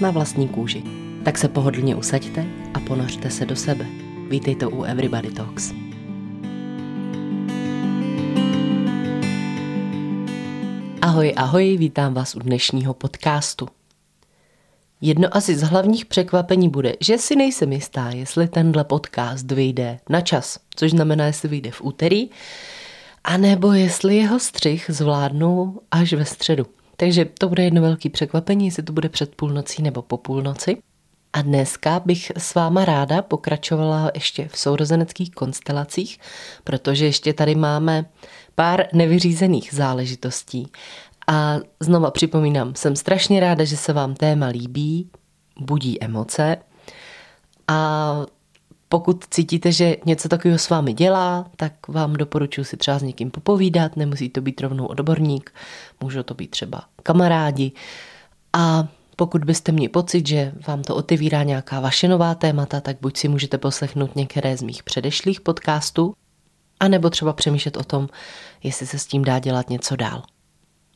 Na vlastní kůži. Tak se pohodlně usaďte a ponořte se do sebe. Vítejte u Everybody Talks. Ahoj, ahoj, vítám vás u dnešního podcastu. Jedno asi z hlavních překvapení bude, že si nejsem jistá, jestli tenhle podcast vyjde na čas, což znamená, jestli vyjde v úterý, anebo jestli jeho střih zvládnu až ve středu. Takže to bude jedno velké překvapení, jestli to bude před půlnocí nebo po půlnoci. A dneska bych s váma ráda pokračovala ještě v sourozeneckých konstelacích, protože ještě tady máme pár nevyřízených záležitostí. A znova připomínám, jsem strašně ráda, že se vám téma líbí, budí emoce a pokud cítíte, že něco takového s vámi dělá, tak vám doporučuji si třeba s někým popovídat, nemusí to být rovnou odborník, můžou to být třeba kamarádi. A pokud byste měli pocit, že vám to otevírá nějaká vaše nová témata, tak buď si můžete poslechnout některé z mých předešlých podcastů, anebo třeba přemýšlet o tom, jestli se s tím dá dělat něco dál.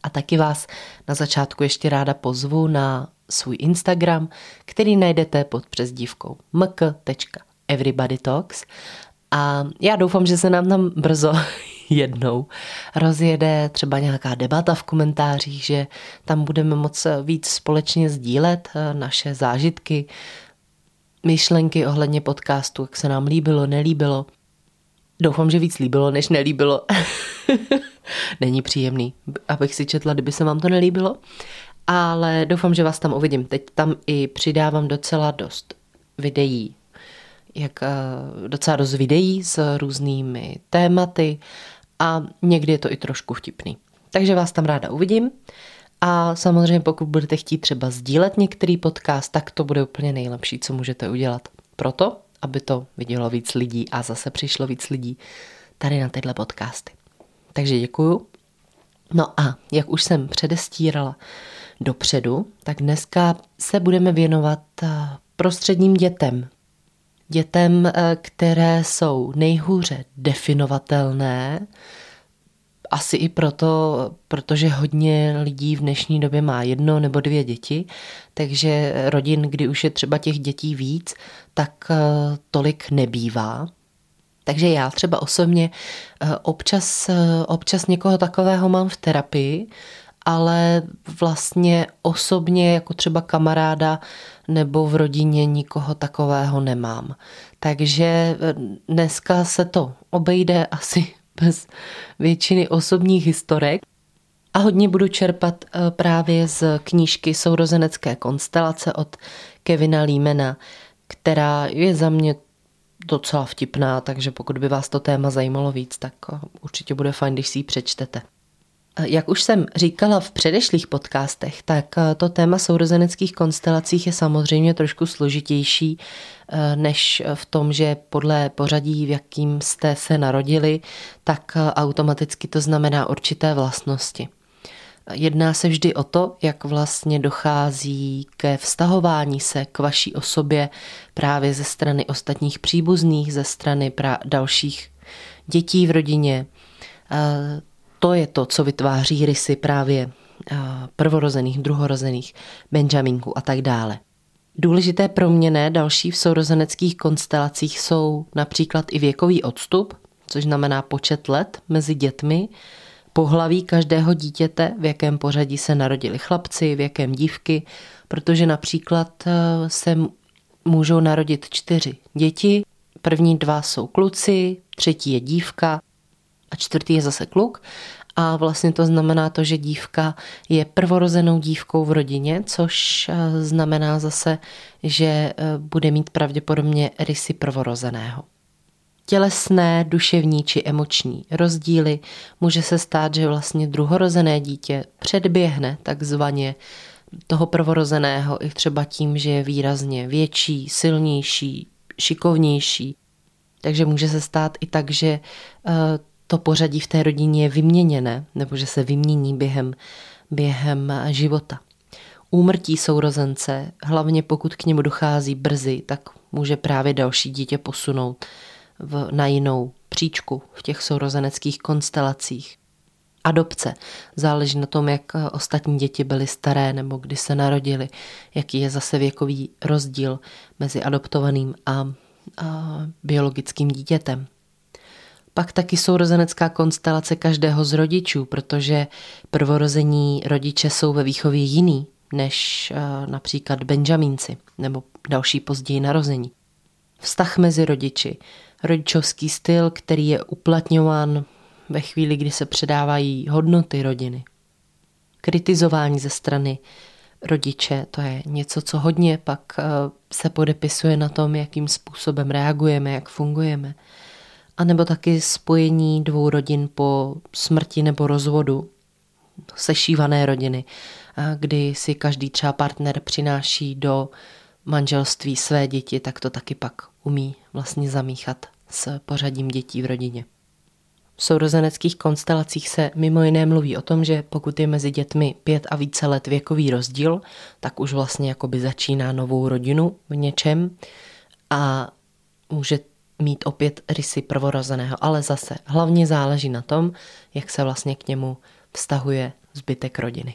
A taky vás na začátku ještě ráda pozvu na svůj Instagram, který najdete pod přezdívkou mk.everybody talks. A já doufám, že se nám tam brzo jednou rozjede třeba nějaká debata v komentářích, že tam budeme moc víc společně sdílet eh, naše zážitky, myšlenky ohledně podcastu, jak se nám líbilo, nelíbilo. Doufám, že víc líbilo, než nelíbilo. Není příjemný, abych si četla, kdyby se vám to nelíbilo. Ale doufám, že vás tam uvidím. Teď tam i přidávám docela dost videí, jak eh, docela dost videí s různými tématy a někdy je to i trošku vtipný. Takže vás tam ráda uvidím. A samozřejmě pokud budete chtít třeba sdílet některý podcast, tak to bude úplně nejlepší, co můžete udělat. Proto, aby to vidělo víc lidí a zase přišlo víc lidí tady na tyhle podcasty. Takže děkuju. No a jak už jsem předestírala dopředu, tak dneska se budeme věnovat eh, prostředním dětem. Dětem, eh, které jsou nejhůře definovatelné, asi i proto, protože hodně lidí v dnešní době má jedno nebo dvě děti, takže rodin, kdy už je třeba těch dětí víc, tak eh, tolik nebývá. Takže já třeba osobně eh, občas, občas někoho takového mám v terapii, ale vlastně osobně jako třeba kamaráda nebo v rodině nikoho takového nemám. Takže eh, dneska se to obejde asi bez většiny osobních historek. A hodně budu čerpat právě z knížky Sourozenecké konstelace od Kevina Límena, která je za mě docela vtipná, takže pokud by vás to téma zajímalo víc, tak eh, určitě bude fajn, když si ji přečtete. Eh, jak už jsem říkala v předešlých podcastech, tak eh, to téma sourozeneckých konstelacích je samozřejmě trošku složitější než v tom, že podle pořadí, v jakým jste se narodili, tak automaticky to znamená určité vlastnosti. Jedná se vždy o to, jak vlastně dochází ke vztahování se k vaší osobě právě ze strany ostatních příbuzných, ze strany pra- dalších dětí v rodině. To je to, co vytváří rysy právě prvorozených, druhorozených, benjaminků a tak dále. Důležité proměny další v sourozeneckých konstelacích jsou například i věkový odstup, což znamená počet let mezi dětmi, pohlaví každého dítěte, v jakém pořadí se narodili chlapci, v jakém dívky, protože například eh, se můžou narodit čtyři děti, první dva jsou kluci, třetí je dívka a čtvrtý je zase kluk. A vlastně to znamená to, že dívka je prvorozenou dívkou v rodině, což eh, znamená zase, že eh, bude mít pravděpodobně rysy prvorozeného tělesné, duševní či emoční rozdíly, může se stát, že vlastně druhorozené dítě předběhne takzvaně toho prvorozeného i třeba tím, že je výrazně větší, silnější, šikovnější. Takže může se stát i tak, že eh, to pořadí v té rodině je vyměněné, nebo že se vymění během, během života. Úmrtí sourozence, hlavně pokud k němu dochází brzy, tak může právě další dítě posunout v, na jinou příčku v těch sourozeneckých konstelacích. Adopce. Záleží na tom, jak ostatní děti byly staré nebo kdy se narodili, jaký je zase věkový rozdíl mezi adoptovaným a, a biologickým dítětem. Pak taky sourozenecká konstelace každého z rodičů, protože prvorození rodiče jsou ve výchově jiný než například Benjamínci nebo další později narození. Vztah mezi rodiči, rodičovský styl, který je uplatňován ve chvíli, kdy se předávají hodnoty rodiny. Kritizování ze strany rodiče, to je něco, co hodně pak eh, se podepisuje na tom, jakým způsobem reagujeme, jak fungujeme. A nebo taky spojení dvou rodin po smrti nebo rozvodu, sešívané rodiny, kdy si každý třeba partner přináší do manželství své děti, tak to taky pak umí vlastně zamíchat s pořadím dětí v rodině. V sourozeneckých konstelacích se mimo jiné mluví o tom, že pokud je mezi dětmi pět a více let věkový rozdíl, tak už vlastně jakoby začíná novou rodinu v něčem a může mít opět rysy prvorozeného, ale zase hlavně záleží na tom, jak se vlastně k němu vztahuje zbytek rodiny.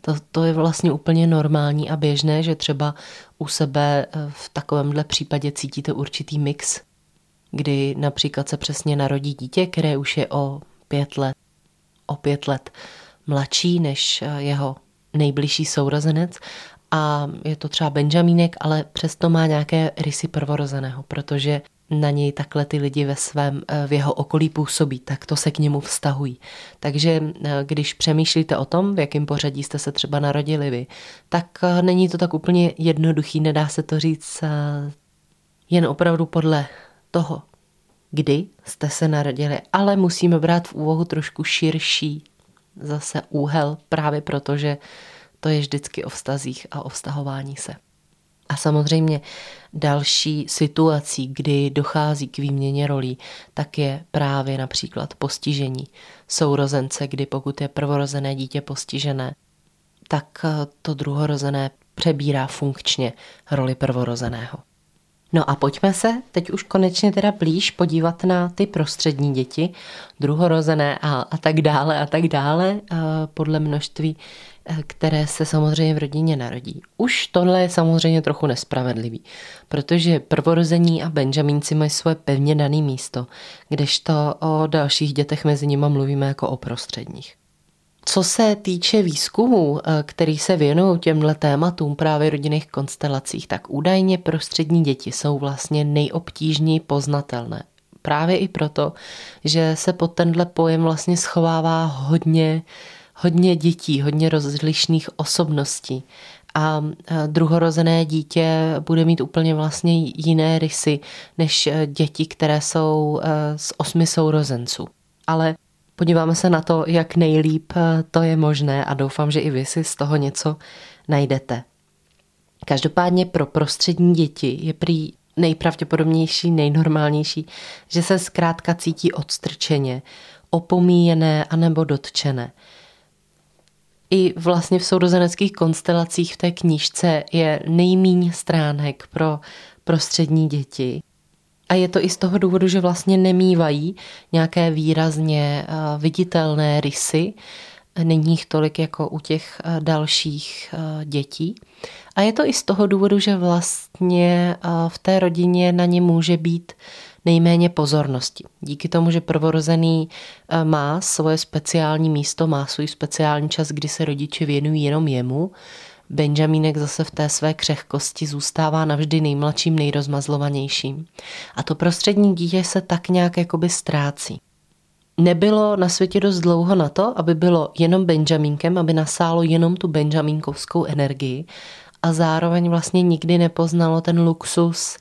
To, to je vlastně úplně normální a běžné, že třeba u sebe eh, v takovémhle případě cítíte určitý mix kdy například se přesně narodí dítě, které už je o pět let, o pět let mladší než eh, jeho nejbližší sourozenec a je to třeba Benjamínek, ale přesto má nějaké rysy prvorozeného, protože na něj takhle ty lidi ve svém, eh, v jeho okolí působí, tak to se k němu vztahují. Takže eh, když přemýšlíte o tom, v jakém pořadí jste se třeba narodili vy, tak není to tak úplně jednoduchý, nedá se to říct jen opravdu podle toho, kdy jste se narodili, ale musíme brát v úvahu trošku širší zase úhel, právě protože to je vždycky o vztazích a o vztahování se. A samozřejmě další situací, kdy dochází k výměně rolí, tak je právě například postižení sourozence, kdy pokud je prvorozené dítě postižené, tak to druhorozené přebírá funkčně roli prvorozeného. No a pojďme se teď už konečně teda blíž podívat na ty prostřední děti, druhorozené a, a tak dále a tak dále, a podle množství, které se samozřejmě v rodině narodí. Už tohle je samozřejmě trochu nespravedlivý, protože prvorození a benjamínci mají svoje pevně dané místo, kdežto o dalších dětech mezi nimi mluvíme jako o prostředních. Co se týče výzkumů, eh, který se věnují těmhle tématům právě rodinných konstelacích, tak údajně prostřední děti jsou vlastně nejobtížněji poznatelné. Právě i proto, že se pod tenhle pojem vlastně schovává hodně, hodně dětí, hodně rozlišných osobností. A druhorozené dítě bude mít úplně vlastně jiné rysy než eh, děti, které jsou z osmi sourozenců. Ale Podíváme se na to, jak nejlíp eh, to je možné a doufám, že i vy si z toho něco najdete. Každopádně pro prostřední děti je prý nejpravděpodobnější, nejnormálnější, že se zkrátka cítí odstrčeně, opomíjené anebo dotčené. I vlastně v sourozeneckých konstelacích v té knížce je nejmíň stránek pro prostřední děti. A je to i z toho důvodu, že vlastně nemývají nějaké výrazně eh, viditelné rysy, není jich tolik jako u těch eh, dalších eh, dětí. A je to i z toho důvodu, že vlastně v té rodině na ně může být nejméně pozornosti. Díky tomu, že prvorozený má svoje speciální místo, má svůj speciální čas, kdy se rodiče věnují jenom jemu, Benjamínek zase v té své křehkosti zůstává navždy nejmladším, nejrozmazlovanějším. A to prostřední dítě se tak nějak jakoby ztrácí. Nebylo na světě dost dlouho na to, aby bylo jenom Benjamínkem, aby nasálo jenom tu benjamínkovskou energii a zároveň vlastně nikdy nepoznalo ten luxus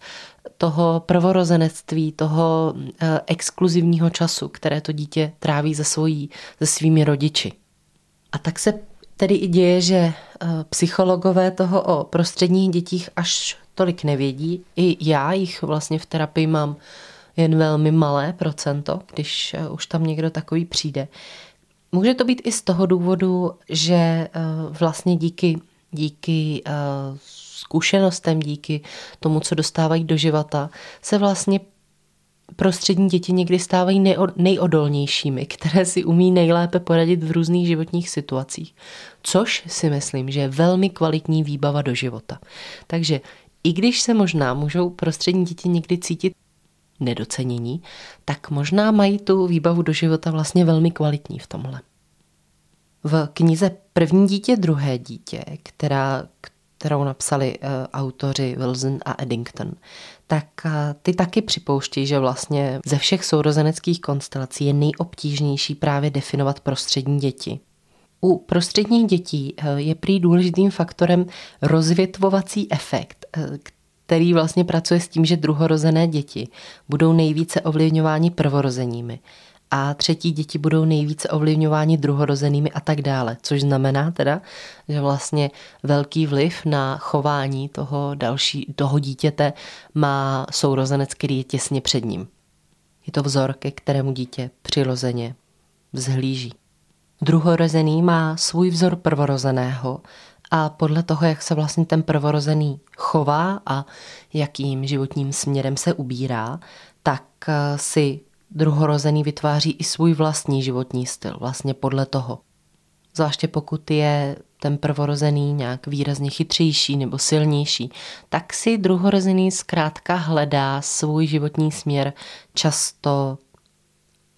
toho prvorozenectví, toho eh, exkluzivního času, které to dítě tráví se, svojí, se svými rodiči. A tak se tedy i děje, že psychologové toho o prostředních dětích až tolik nevědí. I já jich vlastně v terapii mám jen velmi malé procento, když už tam někdo takový přijde. Může to být i z toho důvodu, že vlastně díky, díky zkušenostem, díky tomu, co dostávají do života, se vlastně prostřední děti někdy stávají nejodolnějšími, které si umí nejlépe poradit v různých životních situacích. Což si myslím, že je velmi kvalitní výbava do života. Takže i když se možná můžou prostřední děti někdy cítit nedocenění, tak možná mají tu výbavu do života vlastně velmi kvalitní v tomhle. V knize První dítě, druhé dítě, která, kterou napsali uh, autoři Wilson a Eddington, tak uh, ty taky připouští, že vlastně ze všech sourozeneckých konstelací je nejobtížnější právě definovat prostřední děti. U prostředních dětí uh, je prý důležitým faktorem rozvětvovací efekt, který vlastně pracuje s tím, že druhorozené děti budou nejvíce ovlivňováni prvorozenými a třetí děti budou nejvíce ovlivňováni druhorozenými a tak dále. Což znamená teda, že vlastně velký vliv na chování toho další, toho dítěte má sourozenec, který je těsně před ním. Je to vzor, ke kterému dítě přirozeně vzhlíží. Druhorozený má svůj vzor prvorozeného a podle toho, jak se vlastně ten prvorozený chová a jakým životním směrem se ubírá, tak si druhorozený vytváří i svůj vlastní životní styl, vlastně podle toho. Zvláště pokud je ten prvorozený nějak výrazně chytřejší nebo silnější, tak si druhorozený zkrátka hledá svůj životní směr často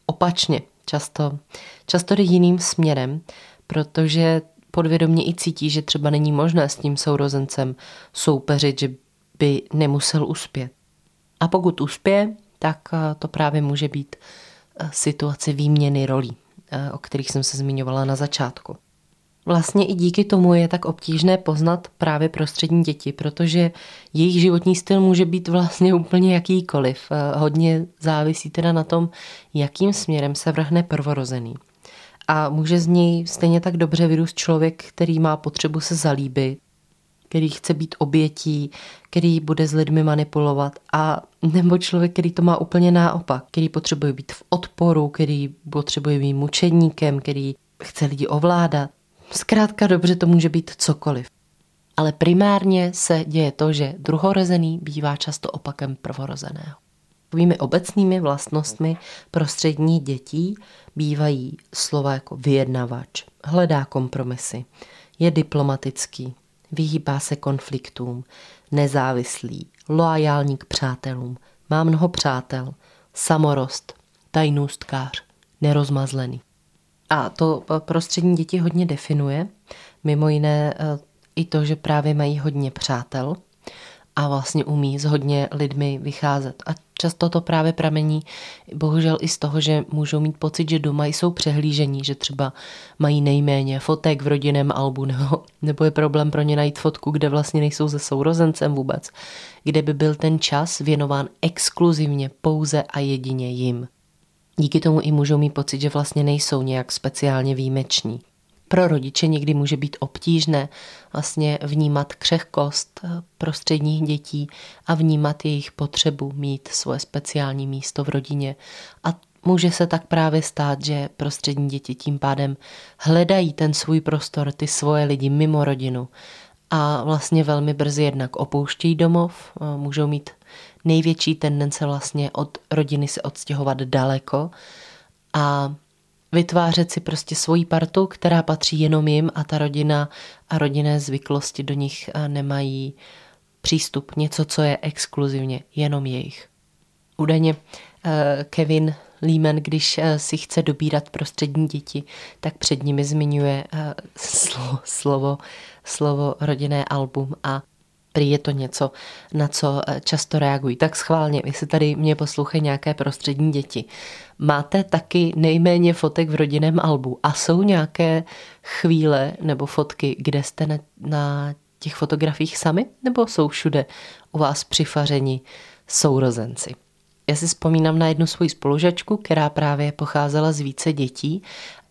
opačně, často, často jde jiným směrem, protože podvědomě i cítí, že třeba není možné s tím sourozencem soupeřit, že by nemusel uspět. A pokud uspěje, tak eh, to právě může být eh, situace výměny rolí, eh, o kterých jsem se zmiňovala na začátku. Vlastně i díky tomu je tak obtížné poznat právě prostřední děti, protože jejich životní styl může být vlastně úplně jakýkoliv. Hodně závisí teda na tom, jakým směrem se vrhne prvorozený. A může z něj stejně tak dobře vyrůst člověk, který má potřebu se zalíbit, který chce být obětí, který bude s lidmi manipulovat a nebo člověk, který to má úplně naopak, který potřebuje být v odporu, který potřebuje být mučedníkem, který chce lidi ovládat. Zkrátka dobře to může být cokoliv. Ale primárně se děje to, že druhorozený bývá často opakem prvorozeného. Takovými obecnými vlastnostmi prostřední dětí bývají slova jako vyjednavač, hledá kompromisy, je diplomatický, vyhýbá se konfliktům, nezávislý, loajální k přátelům, má mnoho přátel, samorost, tajnůstkář, nerozmazlený. A to prostřední děti hodně definuje, mimo jiné eh, i to, že právě mají hodně přátel a vlastně umí s hodně lidmi vycházet. A Často to právě pramení bohužel i z toho, že můžou mít pocit, že doma jsou přehlížení, že třeba mají nejméně fotek v rodinném albu, nebo, nebo je problém pro ně najít fotku, kde vlastně nejsou se sourozencem vůbec, kde by byl ten čas věnován exkluzivně pouze a jedině jim. Díky tomu i můžou mít pocit, že vlastně nejsou nějak speciálně výjimeční pro rodiče někdy může být obtížné vlastně vnímat křehkost eh, prostředních dětí a vnímat jejich potřebu mít svoje speciální místo v rodině. A může se tak právě stát, že prostřední děti tím pádem hledají ten svůj prostor, ty svoje lidi mimo rodinu a vlastně velmi brzy jednak opouštějí domov, eh, můžou mít největší tendence vlastně od rodiny se odstěhovat daleko a vytvářet si prostě svoji partu, která patří jenom jim a ta rodina a rodinné zvyklosti do nich eh, nemají přístup, něco, co je exkluzivně jenom jejich. Údajně eh, Kevin Lehman, když eh, si chce dobírat prostřední děti, tak před nimi zmiňuje slovo, slovo, slovo rodinné album a prý je to něco, na co eh, často reagují. Tak schválně, si tady mě poslouchají nějaké prostřední děti. Máte taky nejméně fotek v rodinném albu a jsou nějaké chvíle nebo fotky, kde jste na, na těch fotografiích sami, nebo jsou všude u vás přifařeni sourozenci? Já si vzpomínám na jednu svoji spolužačku, která právě pocházela z více dětí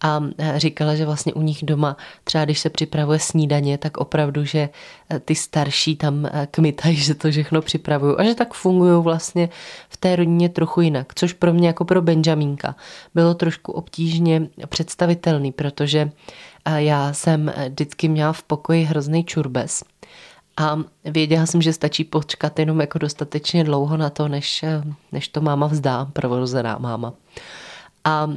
a e, říkala, že vlastně u nich doma, třeba když se připravuje snídaně, tak opravdu, že e, ty starší tam e, kmitají, že to všechno připravují a že tak fungují vlastně v té rodině trochu jinak, což pro mě jako pro Benjamínka bylo trošku obtížně představitelný, protože já jsem vždycky měla v pokoji hrozný čurbes a věděla jsem, že stačí počkat jenom jako dostatečně dlouho na to, než, než to máma vzdá, prvorozená máma. A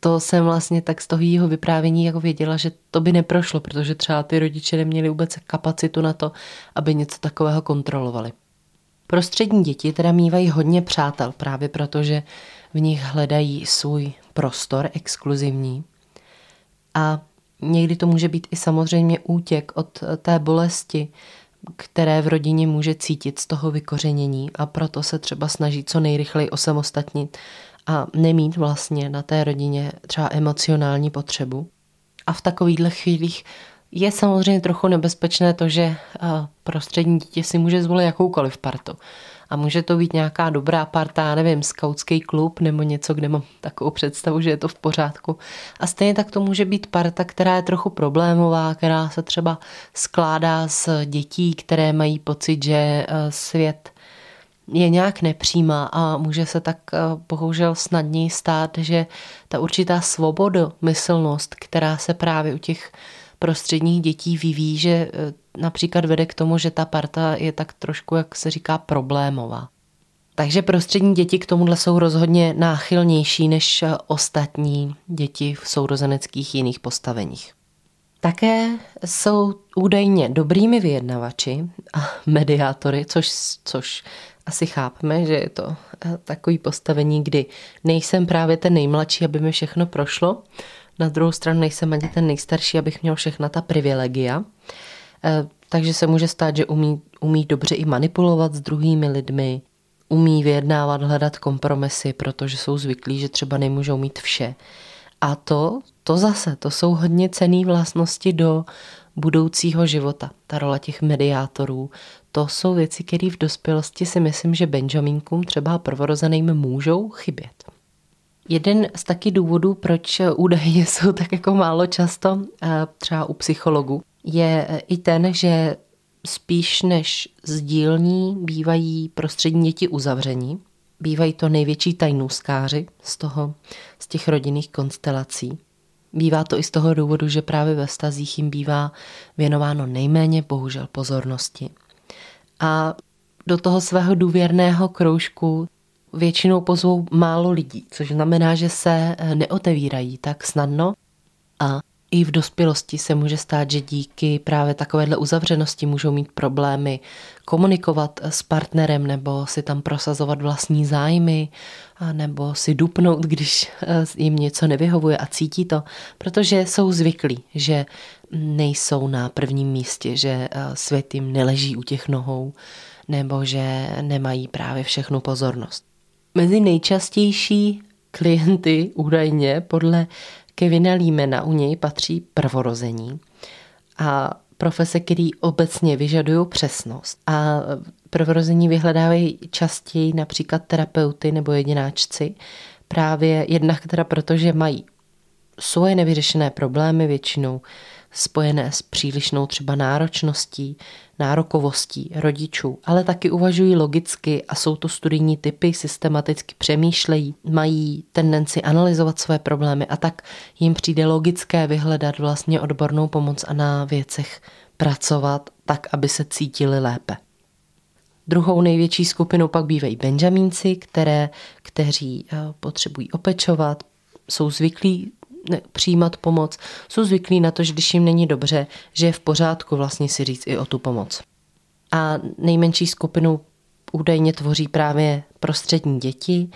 to jsem vlastně tak z toho jeho vyprávění jako věděla, že to by neprošlo, protože třeba ty rodiče neměli vůbec kapacitu na to, aby něco takového kontrolovali. Prostřední děti teda mývají hodně přátel, právě protože v nich hledají svůj prostor exkluzivní. A někdy to může být i samozřejmě útěk od té bolesti, které v rodině může cítit z toho vykořenění a proto se třeba snaží co nejrychleji osamostatnit a nemít vlastně na té rodině třeba emocionální potřebu. A v takovýchhle chvílích je samozřejmě trochu nebezpečné to, že prostřední dítě si může zvolit jakoukoliv partu. A může to být nějaká dobrá parta, nevím, skautský klub nebo něco, kde mám takovou představu, že je to v pořádku. A stejně tak to může být parta, která je trochu problémová, která se třeba skládá z dětí, které mají pocit, že svět je nějak nepřímá a může se tak eh, bohužel snadněji stát, že ta určitá svobodomyslnost, která se právě u těch prostředních dětí vyvíjí, že eh, například vede k tomu, že ta parta je tak trošku, jak se říká, problémová. Takže prostřední děti k tomuhle jsou rozhodně náchylnější než eh, ostatní děti v sourozeneckých jiných postaveních. Také jsou údajně dobrými vyjednavači a mediátory, což, což asi chápeme, že je to eh, takový postavení, kdy nejsem právě ten nejmladší, aby mi všechno prošlo. Na druhou stranu nejsem ani ten nejstarší, abych měl všechna ta privilegia. Eh, takže se může stát, že umí, umí dobře i manipulovat s druhými lidmi, umí vyjednávat, hledat kompromisy, protože jsou zvyklí, že třeba nemůžou mít vše. A to, to zase, to jsou hodně cené vlastnosti do budoucího života, ta rola těch mediátorů. To jsou věci, které v dospělosti si myslím, že Benjaminkům třeba prvorozeným můžou chybět. Jeden z taky důvodů, proč údajně jsou tak jako málo často eh, třeba u psychologů, je i ten, že spíš než sdílní bývají prostřední děti uzavření. Bývají to největší tajnůskáři z toho, z těch rodinných konstelací. Bývá to i z toho důvodu, že právě ve stazích jim bývá věnováno nejméně, bohužel, pozornosti. A do toho svého důvěrného kroužku většinou pozvou málo lidí, což znamená, že se neotevírají tak snadno a i v dospělosti se může stát, že díky právě takovéhle uzavřenosti můžou mít problémy komunikovat s partnerem nebo si tam prosazovat vlastní zájmy nebo si dupnout, když eh, jim něco nevyhovuje a cítí to, protože jsou zvyklí, že nejsou na prvním místě, že eh, svět jim neleží u těch nohou nebo že nemají právě všechnu pozornost. Mezi nejčastější klienty údajně podle Kevina Límena u něj patří prvorození a profese, který obecně vyžadují přesnost. A prvorození vyhledávají častěji například terapeuty nebo jedináčci, právě jednak teda protože mají svoje nevyřešené problémy většinou spojené s přílišnou třeba náročností, nárokovostí rodičů, ale taky uvažují logicky a jsou to studijní typy, systematicky přemýšlejí, mají tendenci analyzovat své problémy a tak jim přijde logické vyhledat vlastně odbornou pomoc a na věcech pracovat tak, aby se cítili lépe. Druhou největší skupinou pak bývají benjamínci, které, kteří eh, potřebují opečovat, jsou zvyklí přijímat pomoc, jsou zvyklí na to, že když jim není dobře, že je v pořádku vlastně si říct i o tu pomoc. A nejmenší skupinu údajně tvoří právě prostřední děti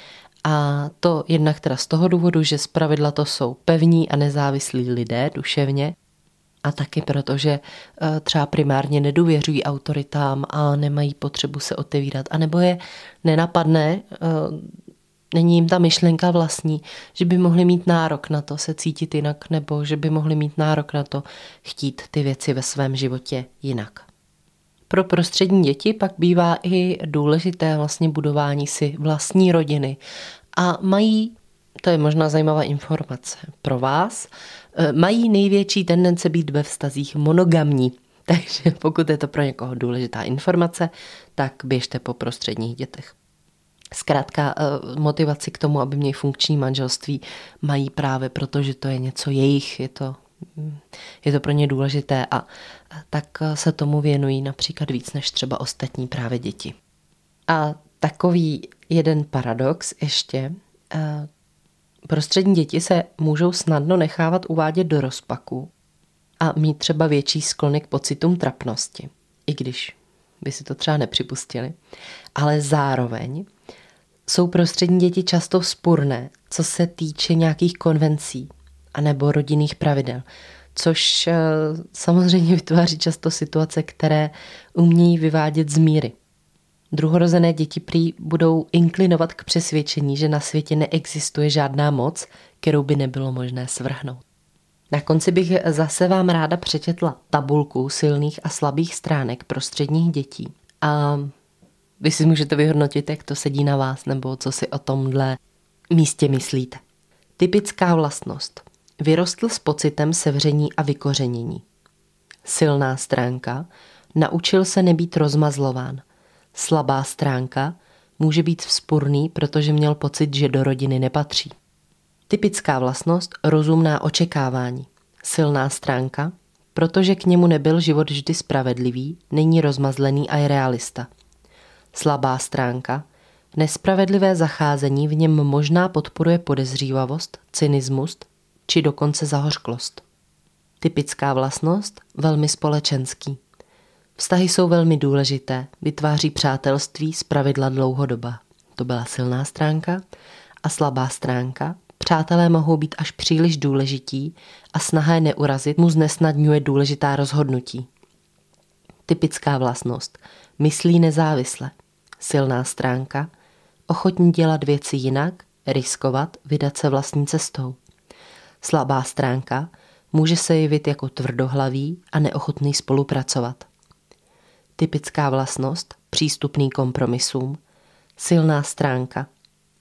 a to jednak teda z toho důvodu, že zpravidla to jsou pevní a nezávislí lidé duševně a taky proto, že eh, třeba primárně nedůvěřují autoritám a nemají potřebu se otevírat, anebo je nenapadne eh, není jim ta myšlenka vlastní, že by mohli mít nárok na to se cítit jinak, nebo že by mohli mít nárok na to chtít ty věci ve svém životě jinak. pro prostřední děti pak bývá i důležité vlastně budování si vlastní rodiny a mají, to je možná zajímavá informace pro vás, eh, mají největší tendence být ve vztazích monogamní. Takže pokud je to pro někoho důležitá informace, tak běžte po prostředních dětech. Zkrátka eh, motivaci k tomu, aby měli funkční manželství, mají právě proto, že to je něco jejich, je to, je to pro ně důležité a tak eh, se tomu věnují například víc než třeba ostatní právě děti. A takový jeden paradox ještě, eh, prostřední děti se můžou snadno nechávat uvádět do rozpaku a mít třeba větší sklony k pocitům trapnosti, i když by si to třeba nepřipustili, ale zároveň jsou prostřední děti často spurné, co se týče nějakých konvencí anebo rodinných pravidel, což eh, samozřejmě vytváří často situace, které umějí vyvádět z míry. Druhorozené děti prý budou inklinovat k přesvědčení, že na světě neexistuje žádná moc, kterou by nebylo možné svrhnout. Na konci bych zase vám ráda přečetla tabulku silných a slabých stránek prostředních dětí. A vy si můžete vyhodnotit, jak to sedí na vás, nebo co si o tomhle místě myslíte. Typická vlastnost. Vyrostl s pocitem sevření a vykořenění. Silná stránka. Naučil se nebýt rozmazlován. Slabá stránka. Může být vzpurný, protože měl pocit, že do rodiny nepatří. Typická vlastnost rozumná očekávání. Silná stránka, protože k němu nebyl život vždy spravedlivý, není rozmazlený a je realista. Slabá stránka, nespravedlivé zacházení v něm možná podporuje podezřívavost, cynismus či dokonce zahořklost. Typická vlastnost, velmi společenský. Vztahy jsou velmi důležité, vytváří přátelství z pravidla dlouhodoba. To byla silná stránka. A slabá stránka, Přátelé mohou být až příliš důležití a snaha je neurazit mu znesnadňuje důležitá rozhodnutí. Typická vlastnost. Myslí nezávisle. Silná stránka. Ochotní dělat věci jinak, riskovat, vydat se vlastní cestou. Slabá stránka. Může se jevit jako tvrdohlavý a neochotný spolupracovat. Typická vlastnost. Přístupný kompromisům. Silná stránka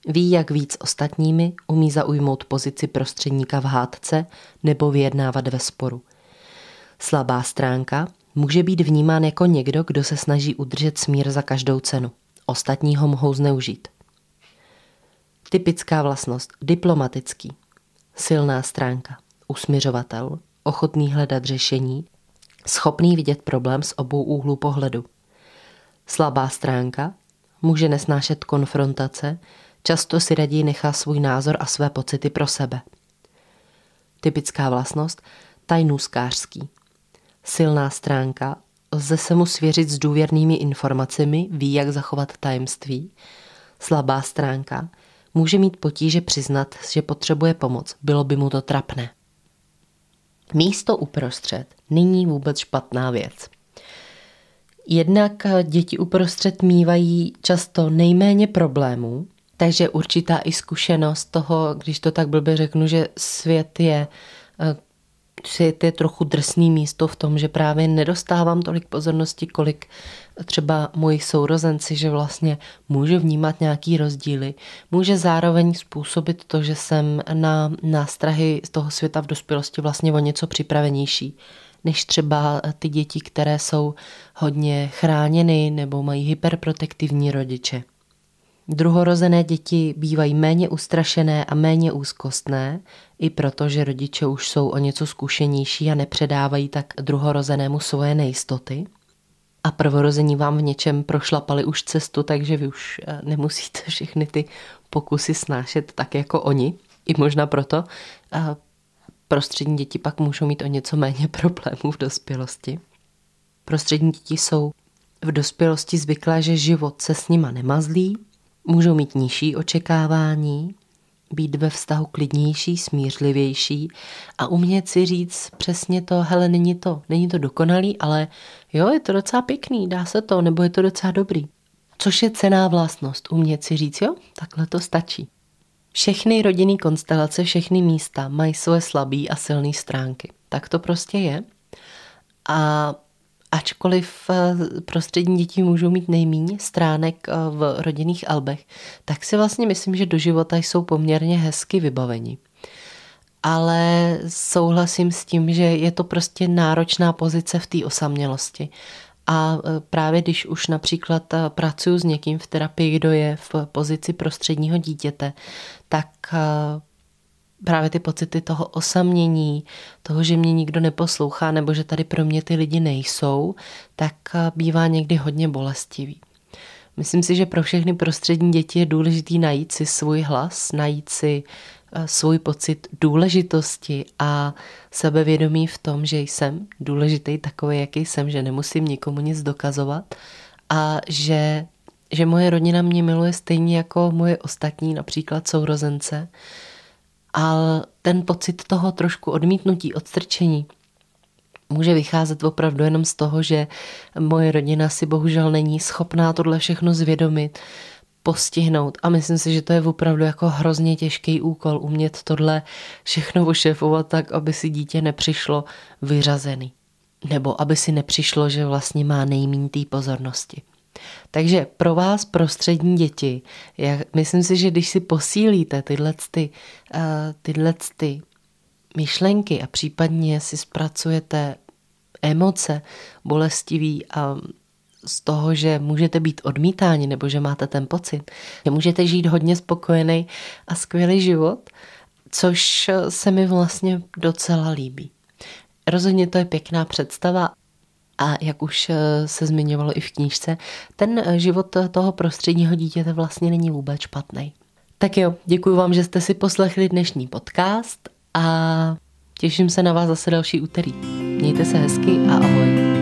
Ví, jak víc ostatními, umí zaujmout pozici prostředníka v hádce nebo vyjednávat ve sporu. Slabá stránka může být vnímán jako někdo, kdo se snaží udržet smír za každou cenu. Ostatní ho mohou zneužít. Typická vlastnost. Diplomatický. Silná stránka. Usmiřovatel. Ochotný hledat řešení. Schopný vidět problém z obou úhlů pohledu. Slabá stránka. Může nesnášet konfrontace, Často si raději nechá svůj názor a své pocity pro sebe. Typická vlastnost tajnůskářský. Silná stránka, lze se mu svěřit s důvěrnými informacemi, ví, jak zachovat tajemství. Slabá stránka, může mít potíže přiznat, že potřebuje pomoc, bylo by mu to trapné. Místo uprostřed není vůbec špatná věc. Jednak děti uprostřed mývají často nejméně problémů, takže určitá i zkušenost toho, když to tak blbě řeknu, že svět je eh, svět je trochu drsný místo v tom, že právě nedostávám tolik pozornosti, kolik třeba moji sourozenci, že vlastně může vnímat nějaký rozdíly. Může zároveň způsobit to, že jsem na nástrahy z toho světa v dospělosti vlastně o něco připravenější než třeba ty děti, které jsou hodně chráněny nebo mají hyperprotektivní rodiče. Druhorozené děti bývají méně ustrašené a méně úzkostné, i proto, že rodiče už jsou o něco zkušenější a nepředávají tak druhorozenému svoje nejistoty. A prvorození vám v něčem prošlapali už cestu, takže vy už eh, nemusíte všechny ty pokusy snášet tak jako oni. I možná proto a prostřední děti pak můžou mít o něco méně problémů v dospělosti. Prostřední děti jsou v dospělosti zvyklé, že život se s nima nemazlí, Můžou mít nižší očekávání, být ve vztahu klidnější, smířlivější a umět si říct přesně to, hele, není to, není to dokonalý, ale jo, je to docela pěkný, dá se to, nebo je to docela dobrý. Což je cená vlastnost, umět si říct, jo, takhle to stačí. Všechny rodinný konstelace, všechny místa mají svoje slabé a silné stránky. Tak to prostě je. A ačkoliv eh, prostřední děti můžou mít nejméně stránek eh, v rodinných albech, tak si vlastně myslím, že do života jsou poměrně hezky vybaveni. Ale souhlasím s tím, že je to prostě náročná pozice v té osamělosti. A eh, právě když už například pracuji s někým v terapii, kdo je v pozici prostředního dítěte, tak právě ty pocity toho osamění, toho, že mě nikdo neposlouchá nebo že tady pro mě ty lidi nejsou, tak eh, bývá někdy hodně bolestivý. Myslím si, že pro všechny prostřední děti je důležitý najít si svůj hlas, najít si eh, svůj pocit důležitosti a sebevědomí v tom, že jsem důležitý takový, jaký jsem, že nemusím nikomu nic dokazovat a že, že moje rodina mě miluje stejně jako moje ostatní, například sourozence, a ten pocit toho trošku odmítnutí, odstrčení, může vycházet opravdu jenom z toho, že moje rodina si bohužel není schopná tohle všechno zvědomit, postihnout. A myslím si, že to je opravdu jako hrozně těžký úkol umět tohle všechno ošefovat tak, aby si dítě nepřišlo vyřazený. Nebo aby si nepřišlo, že vlastně má nejmín té pozornosti. Takže pro vás prostřední děti, já myslím si, že když si posílíte tyhle, ty, uh, tyhle ty myšlenky a případně si zpracujete emoce bolestivý a z toho, že můžete být odmítáni nebo že máte ten pocit, že můžete žít hodně spokojený a skvělý život, což se mi vlastně docela líbí. Rozhodně to je pěkná představa a jak už eh, se zmiňovalo i v knížce, ten eh, život toho prostředního dítěte vlastně není vůbec špatný. Tak jo, děkuji vám, že jste si poslechli dnešní podcast a těším se na vás zase další úterý. Mějte se hezky a ahoj.